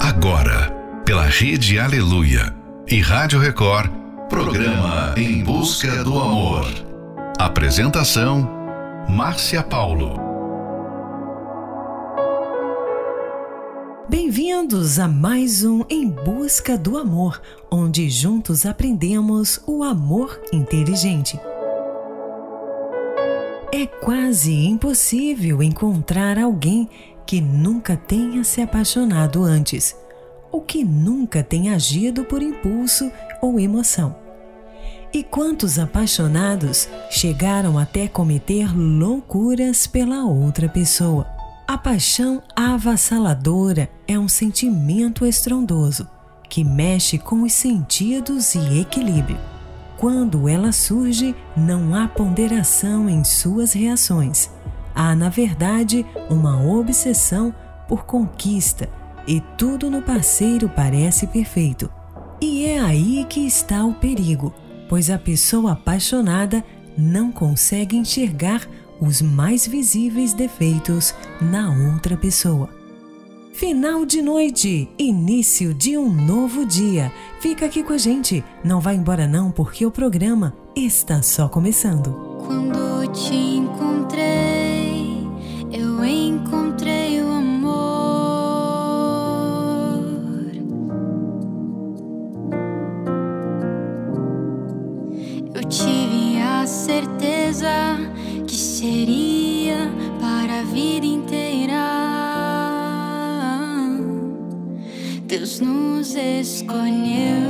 Agora, pela Rede Aleluia e Rádio Record, programa Em Busca do Amor. Apresentação: Márcia Paulo. Bem-vindos a mais um Em Busca do Amor, onde juntos aprendemos o amor inteligente. É quase impossível encontrar alguém que nunca tenha se apaixonado antes, ou que nunca tenha agido por impulso ou emoção. E quantos apaixonados chegaram até cometer loucuras pela outra pessoa? A paixão avassaladora é um sentimento estrondoso que mexe com os sentidos e equilíbrio. Quando ela surge, não há ponderação em suas reações há, na verdade, uma obsessão por conquista e tudo no parceiro parece perfeito. E é aí que está o perigo, pois a pessoa apaixonada não consegue enxergar os mais visíveis defeitos na outra pessoa. Final de noite, início de um novo dia. Fica aqui com a gente, não vá embora não, porque o programa está só começando. Quando te encontrei encontrei o amor. Eu tive a certeza que seria para a vida inteira. Deus nos escolheu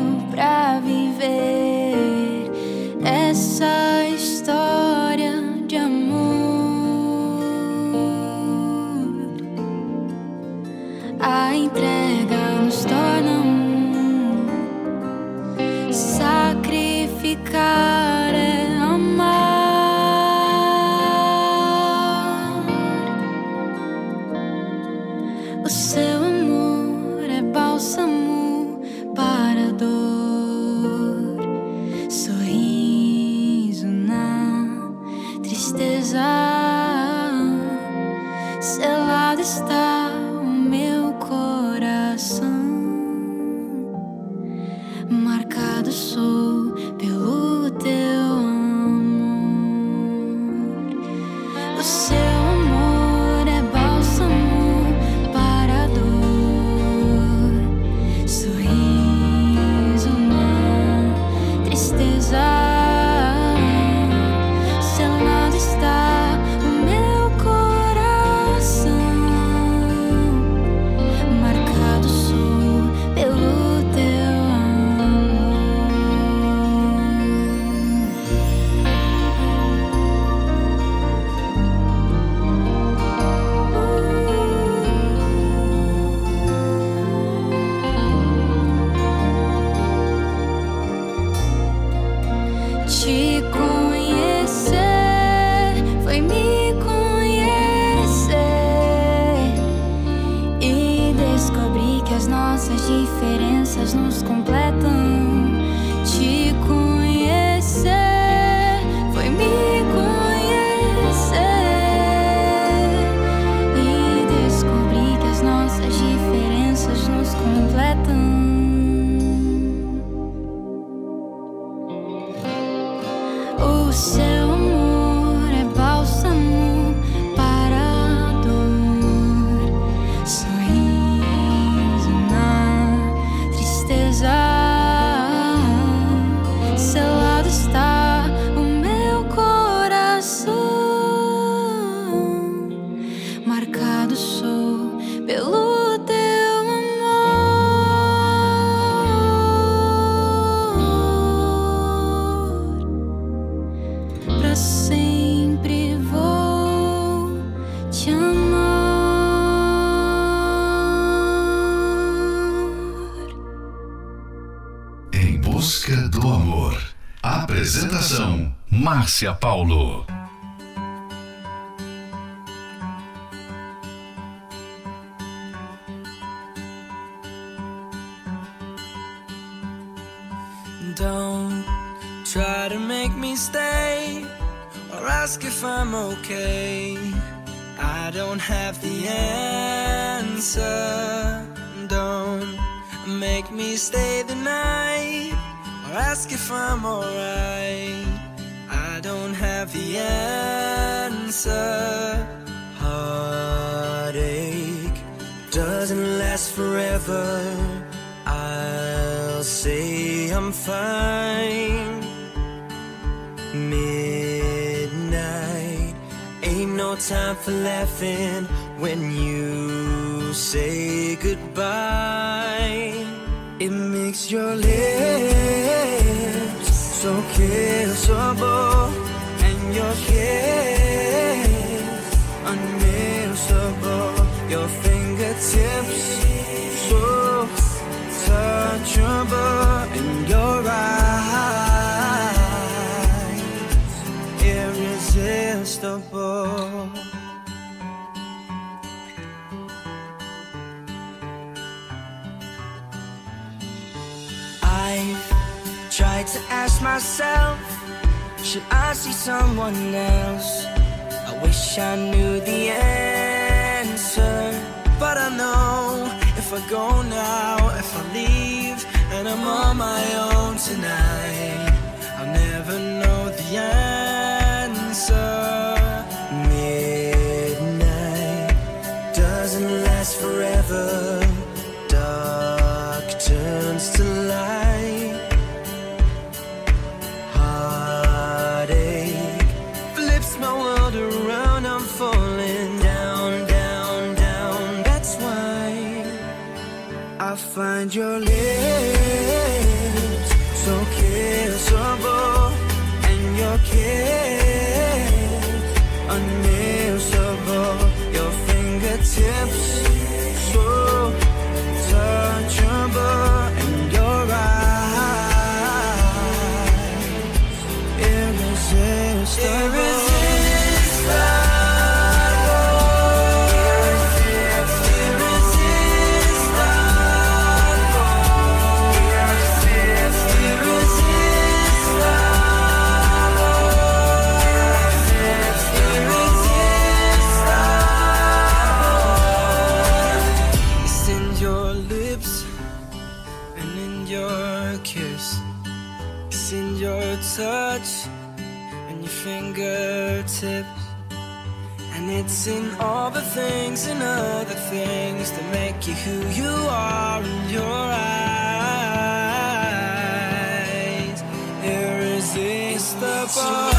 Márcia Paulo. Don't try to make me stay or ask if I'm okay. I don't have the answer. Don't make me stay the night or ask if I'm alright have the answer. Heartache doesn't last forever. I'll say I'm fine. Midnight ain't no time for laughing when you say goodbye. It makes your lips so kissable. Your fingertips so touchable in your eyes, irresistible. I've tried to ask myself should I see someone else? I wish I knew the answer. But I know if I go now, if I leave, and I'm on my own tonight, I'll never know the answer. find your lips. far.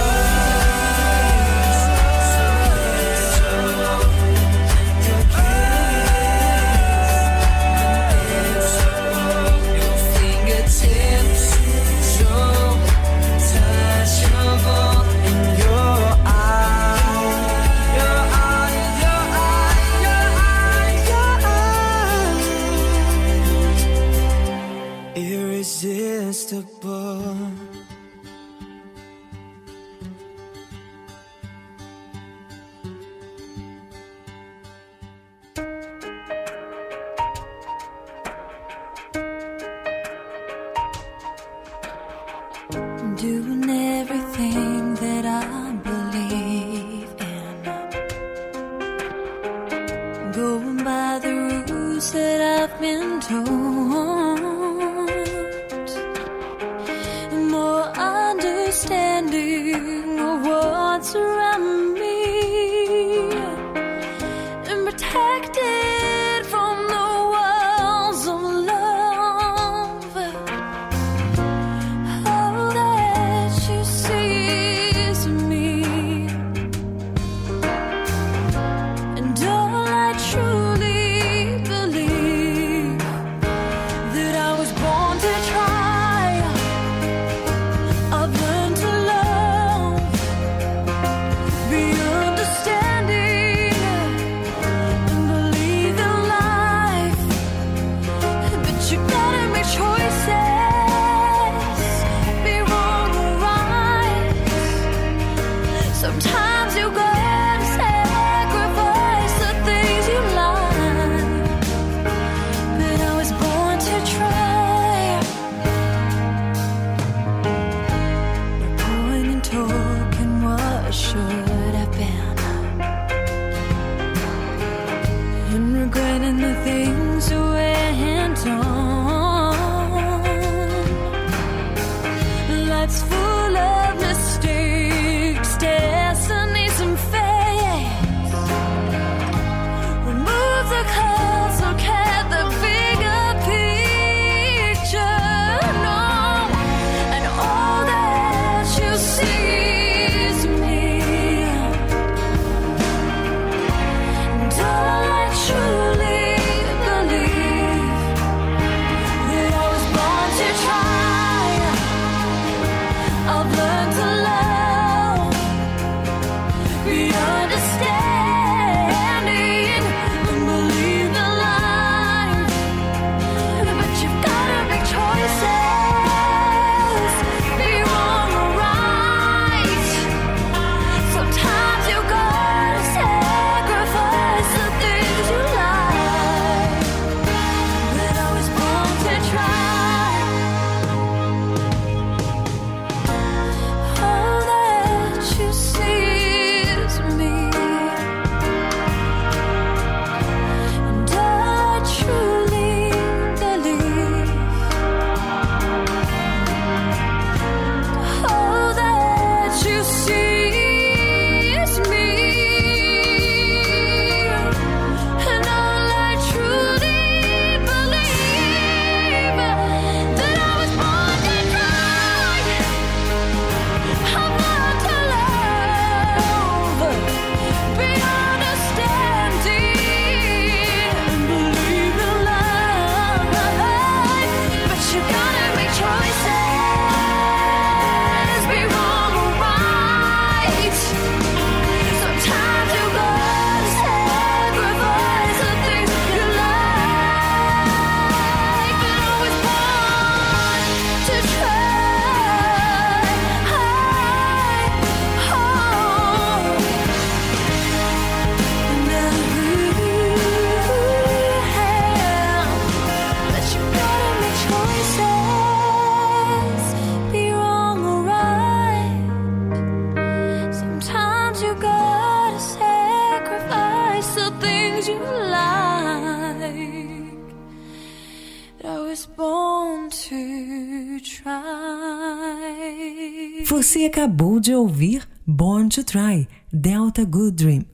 Você acabou de ouvir Born to Try, Delta Good Dream,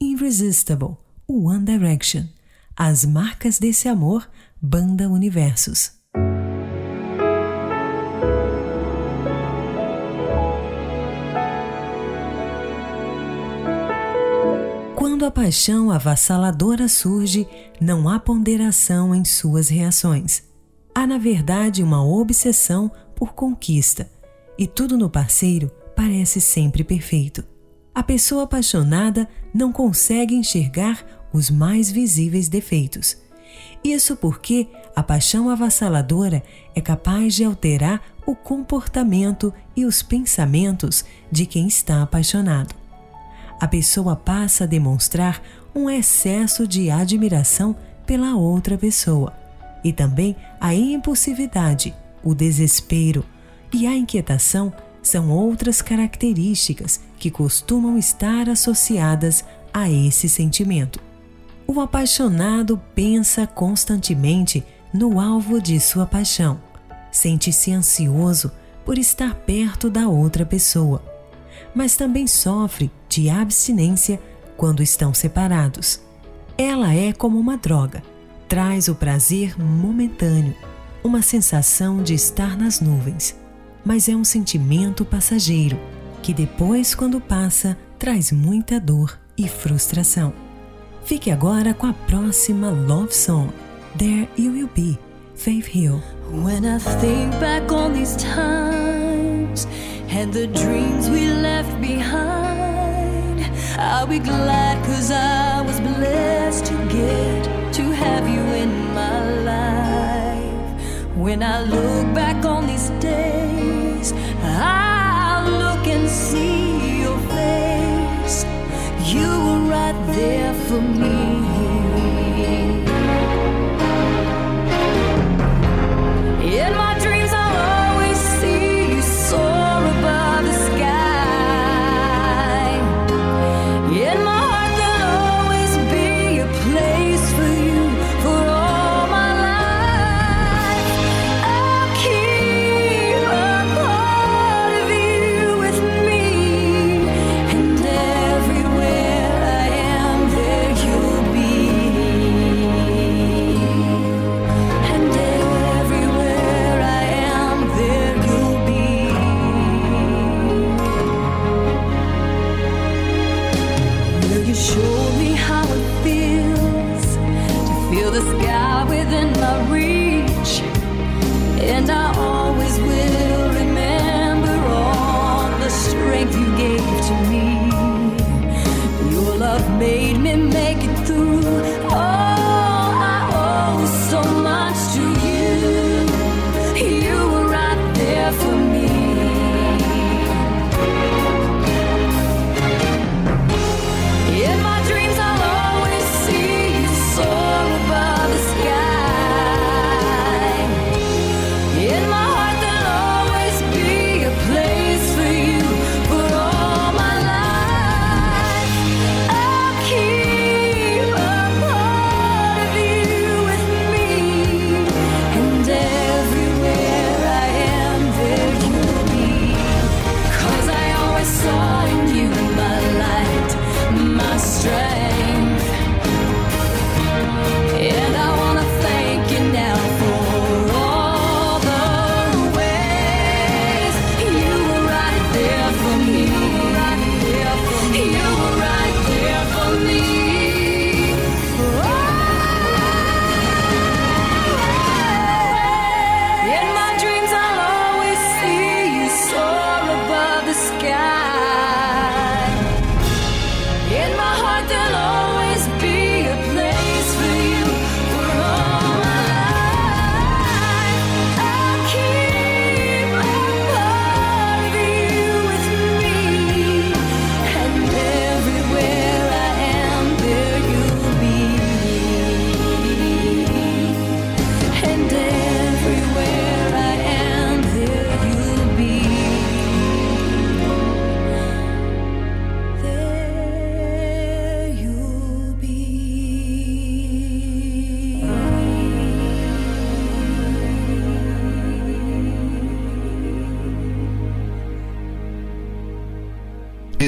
Irresistible, One Direction, As Marcas desse Amor, Banda Universos. Quando a paixão avassaladora surge, não há ponderação em suas reações. Há, na verdade, uma obsessão por conquista, e tudo no parceiro parece sempre perfeito. A pessoa apaixonada não consegue enxergar os mais visíveis defeitos. Isso porque a paixão avassaladora é capaz de alterar o comportamento e os pensamentos de quem está apaixonado a pessoa passa a demonstrar um excesso de admiração pela outra pessoa e também a impulsividade, o desespero e a inquietação são outras características que costumam estar associadas a esse sentimento. O apaixonado pensa constantemente no alvo de sua paixão, sente-se ansioso por estar perto da outra pessoa mas também sofre de abstinência quando estão separados. Ela é como uma droga, traz o prazer momentâneo, uma sensação de estar nas nuvens, mas é um sentimento passageiro que depois, quando passa, traz muita dor e frustração. Fique agora com a próxima Love Song, There You Will Be, Faith Hill. When I think back on these times and the dreams we left behind, I'll be glad cause I was blessed to get to have you in my life. When I look back on these days, I'll look and see your face. You were right there for me.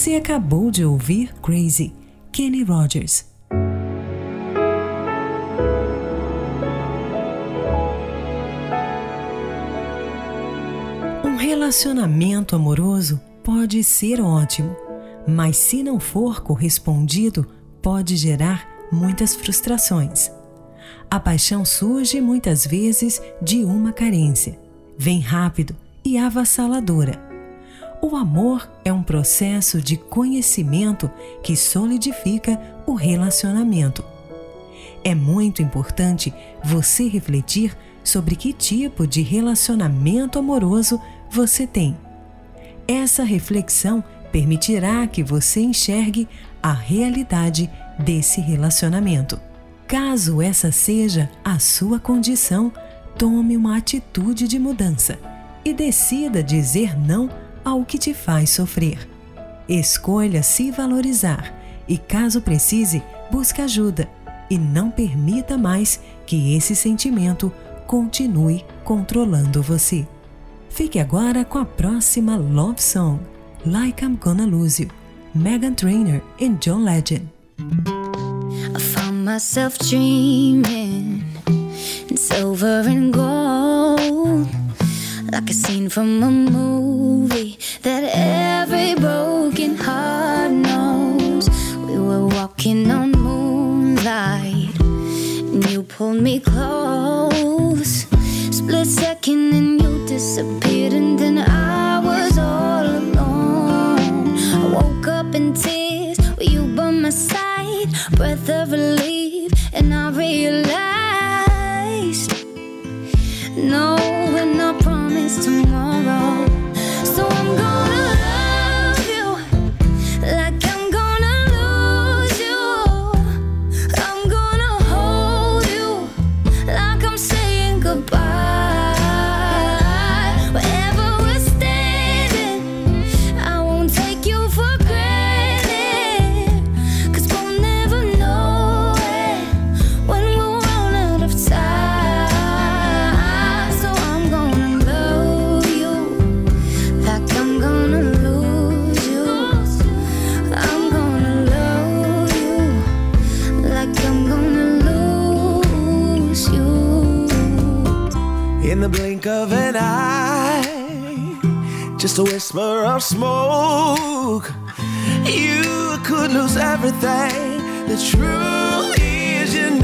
Você acabou de ouvir Crazy, Kenny Rogers. Um relacionamento amoroso pode ser ótimo, mas se não for correspondido, pode gerar muitas frustrações. A paixão surge muitas vezes de uma carência. Vem rápido e avassaladora o amor é um processo de conhecimento que solidifica o relacionamento. É muito importante você refletir sobre que tipo de relacionamento amoroso você tem. Essa reflexão permitirá que você enxergue a realidade desse relacionamento. Caso essa seja a sua condição, tome uma atitude de mudança e decida dizer não ao que te faz sofrer. Escolha se valorizar e, caso precise, busque ajuda e não permita mais que esse sentimento continue controlando você. Fique agora com a próxima Love Song, Like I'm Gonna Lose You, Megan Trainor e John Legend. I found myself dreaming and gold. Like a scene from a movie that every broken heart knows. We were walking on moonlight, and you pulled me close. Split second, and you disappeared, and then I was all alone. I woke up in tears with you by my side, breath of relief, and I realized. No, promise tomorrow. A whisper of smoke, you could lose everything. The truth is, you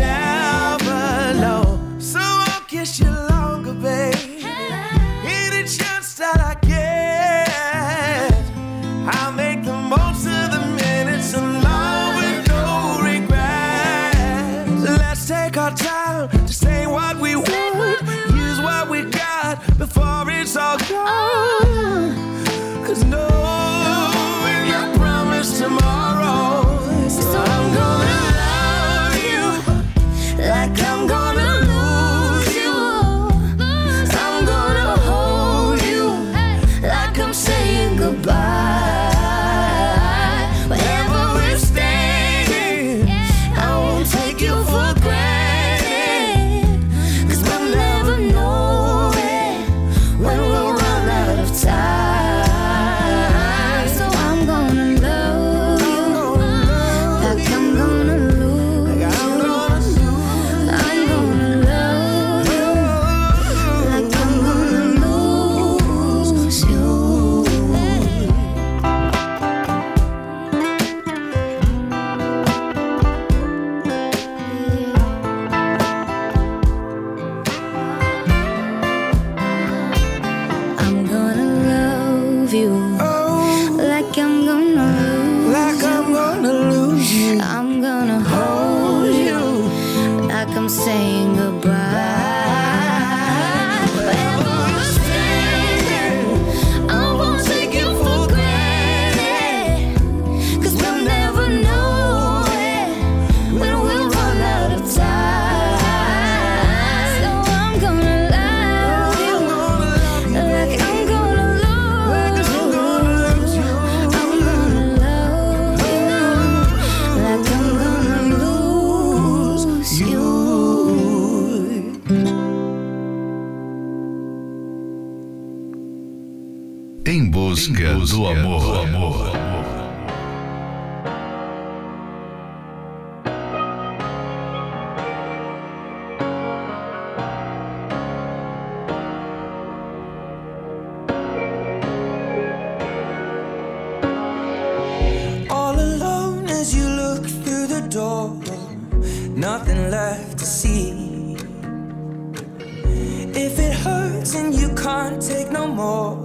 You can't take no more.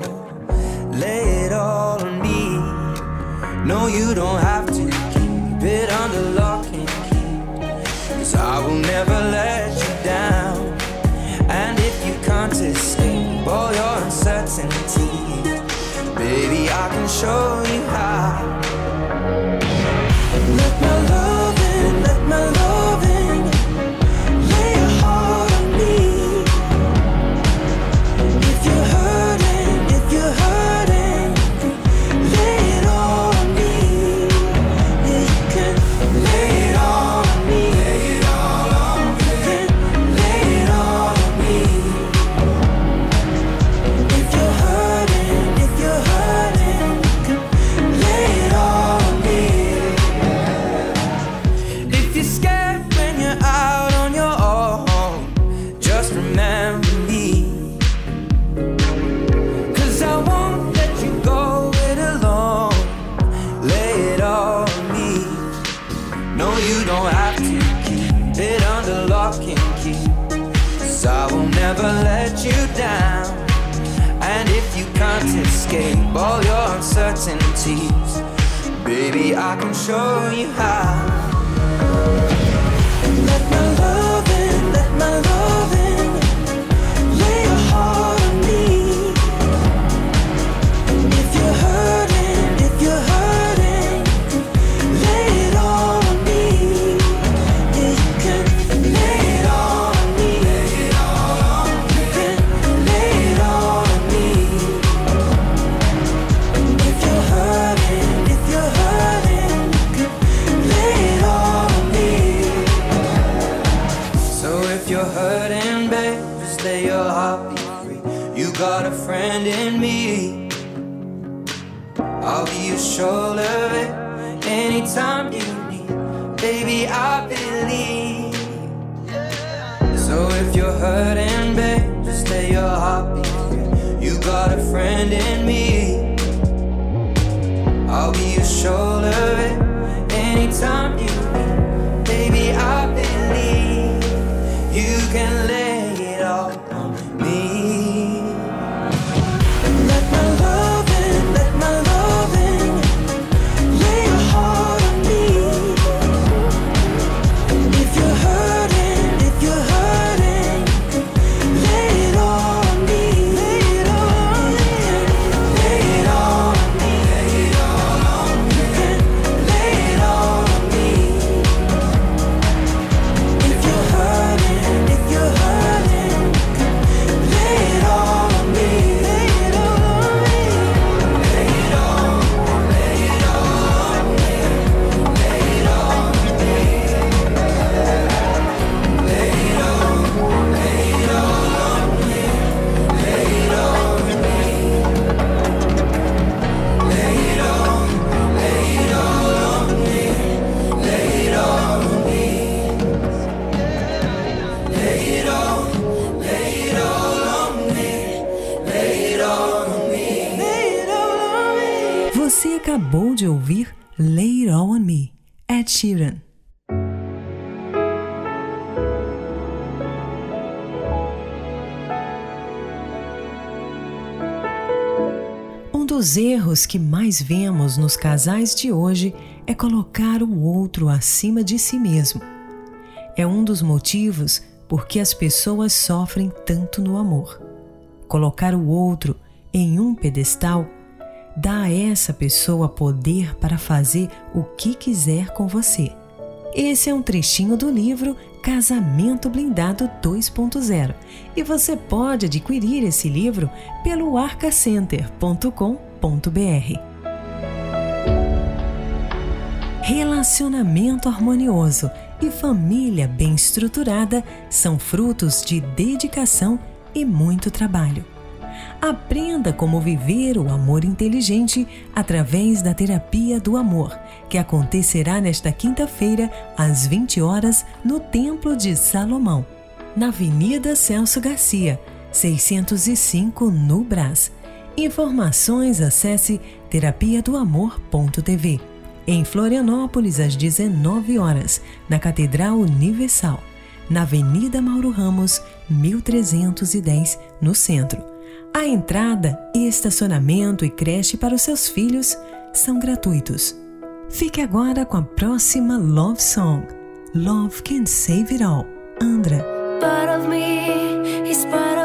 Lay it all on me. No, you don't have to keep it under lock and key. Cause I will never let you down. And if you can't escape all your uncertainty, baby, I can show you how. Maybe I can show you how. Erros que mais vemos nos casais de hoje é colocar o outro acima de si mesmo. É um dos motivos por que as pessoas sofrem tanto no amor. Colocar o outro em um pedestal dá a essa pessoa poder para fazer o que quiser com você. Esse é um trechinho do livro Casamento Blindado 2.0 e você pode adquirir esse livro pelo arcacenter.com.br Relacionamento harmonioso e família bem estruturada são frutos de dedicação e muito trabalho. Aprenda como viver o amor inteligente através da terapia do amor, que acontecerá nesta quinta-feira às 20 horas no Templo de Salomão, na Avenida Celso Garcia, 605 no Brás. Informações acesse terapia do amor.tv. Em Florianópolis às 19 horas, na Catedral Universal, na Avenida Mauro Ramos, 1310, no centro. A entrada estacionamento e creche para os seus filhos são gratuitos. Fique agora com a próxima Love Song. Love Can Save It All, Andra. Part of me is part of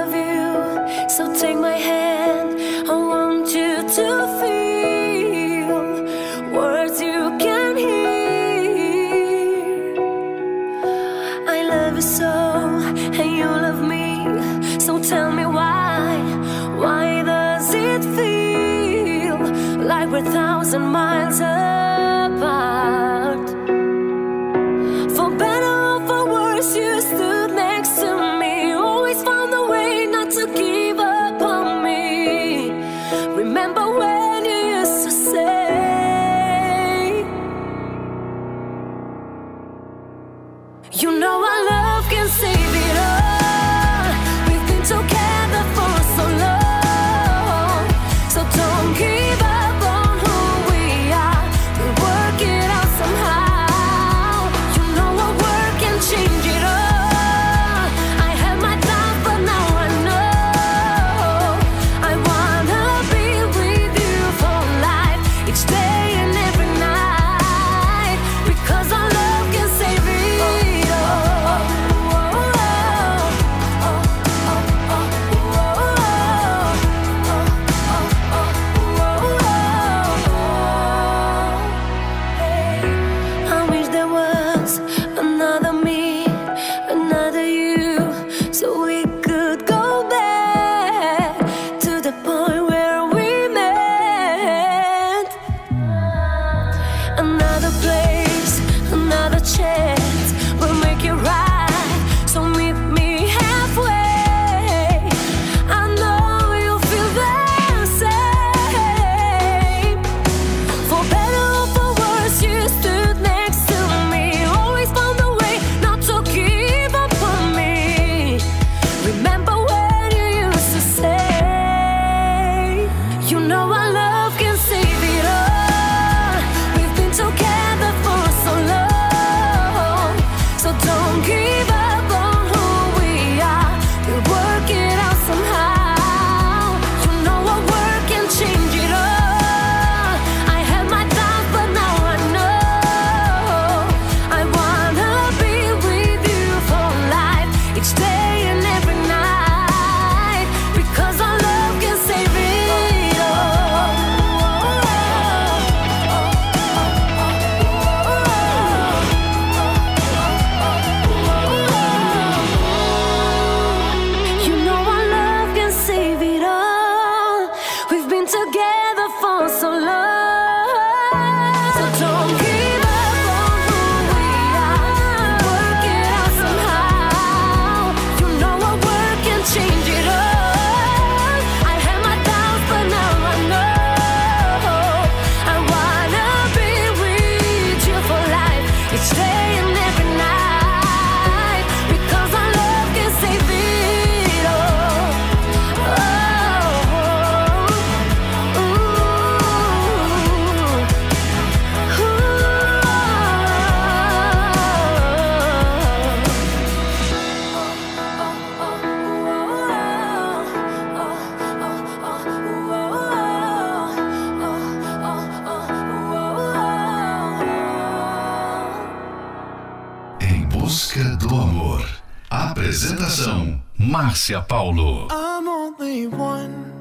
Márcia Paulo. I'm only one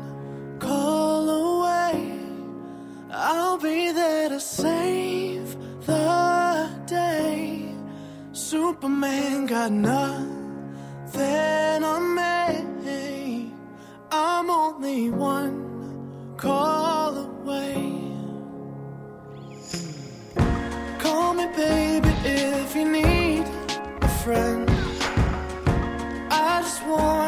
call away. I'll be there to save the day. Superman got nothing on me. I'm only one call away. Call me, baby, if you need a friend. I just want.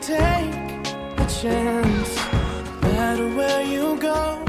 So take a chance. No matter where you go,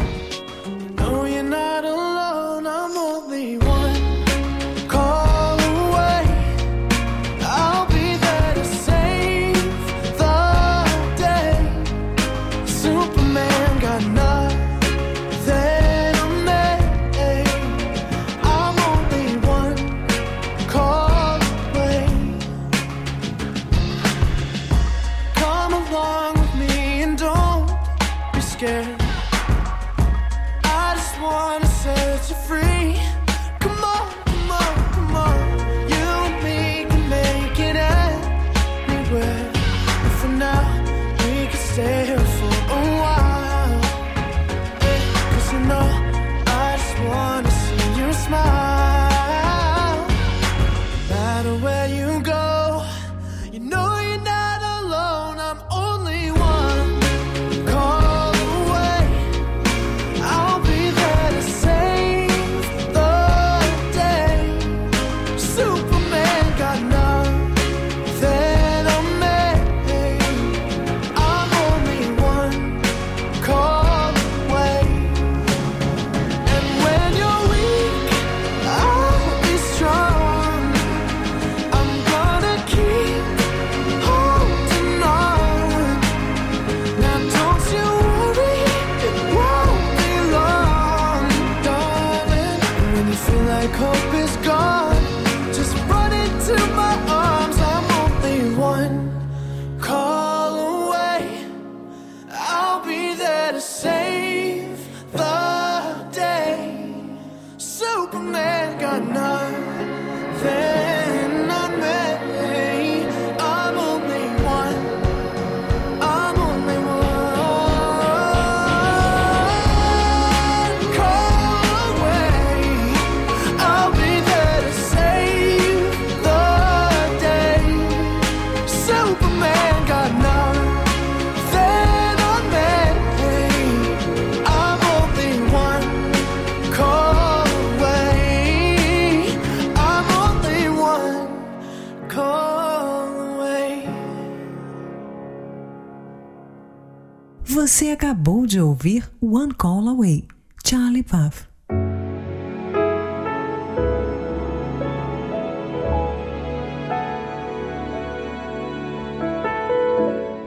ouvir One Call Away, Charlie Puth.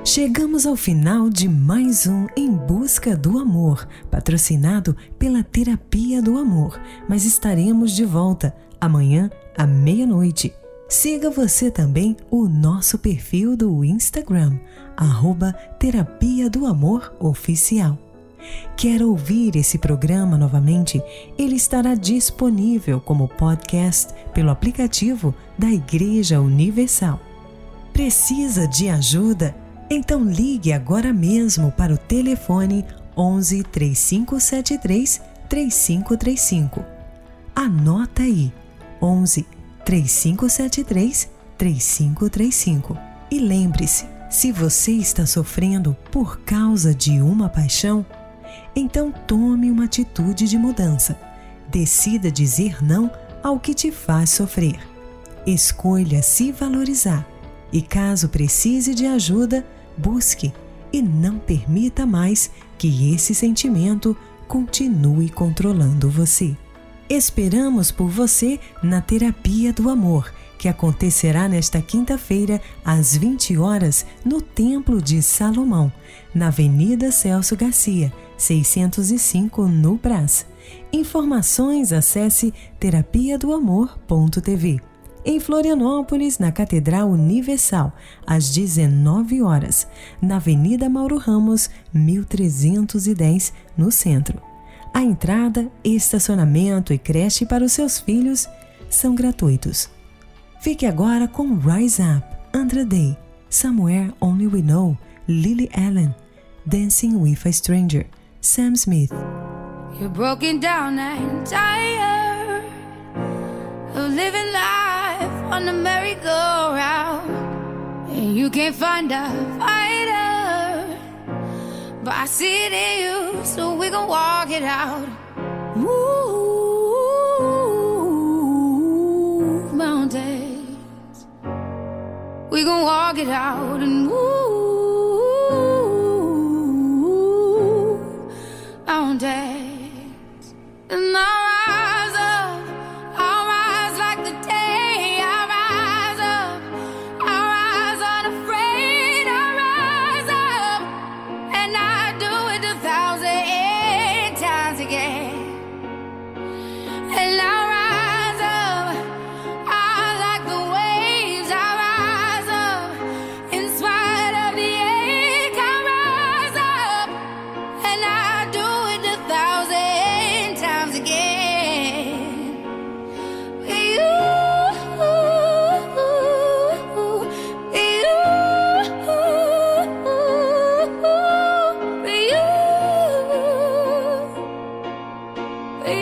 Chegamos ao final de mais um Em Busca do Amor, patrocinado pela Terapia do Amor, mas estaremos de volta amanhã à meia-noite. Siga você também o nosso perfil do Instagram, arroba Terapia do Amor Oficial. Quer ouvir esse programa novamente? Ele estará disponível como podcast pelo aplicativo da Igreja Universal. Precisa de ajuda? Então ligue agora mesmo para o telefone 11 3573 3535. Anota aí: 11 3573 3535. E lembre-se, se você está sofrendo por causa de uma paixão, então tome uma atitude de mudança. Decida dizer não ao que te faz sofrer. Escolha se valorizar e, caso precise de ajuda, busque e não permita mais que esse sentimento continue controlando você. Esperamos por você na Terapia do Amor, que acontecerá nesta quinta-feira, às 20 horas, no Templo de Salomão, na Avenida Celso Garcia, 605, no Brás. Informações acesse terapiadoamor.tv. Em Florianópolis, na Catedral Universal, às 19 horas, na Avenida Mauro Ramos, 1310, no centro. A entrada, estacionamento e creche para os seus filhos são gratuitos. Fique agora com Rise Up, Andra Day, Somewhere Only We Know, Lily Allen, Dancing with a Stranger, Sam Smith. You're broken down and tired of living life on the merry-go-round, and you can't find a fighter. But I see it in you, so we gon' walk it out. Move mountains. We gon' walk it out and move. days, and I.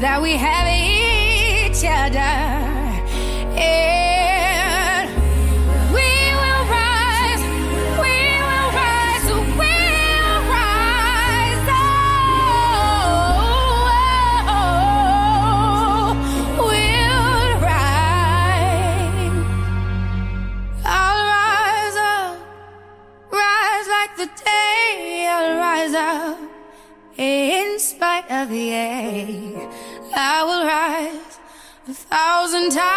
That we have a thousand times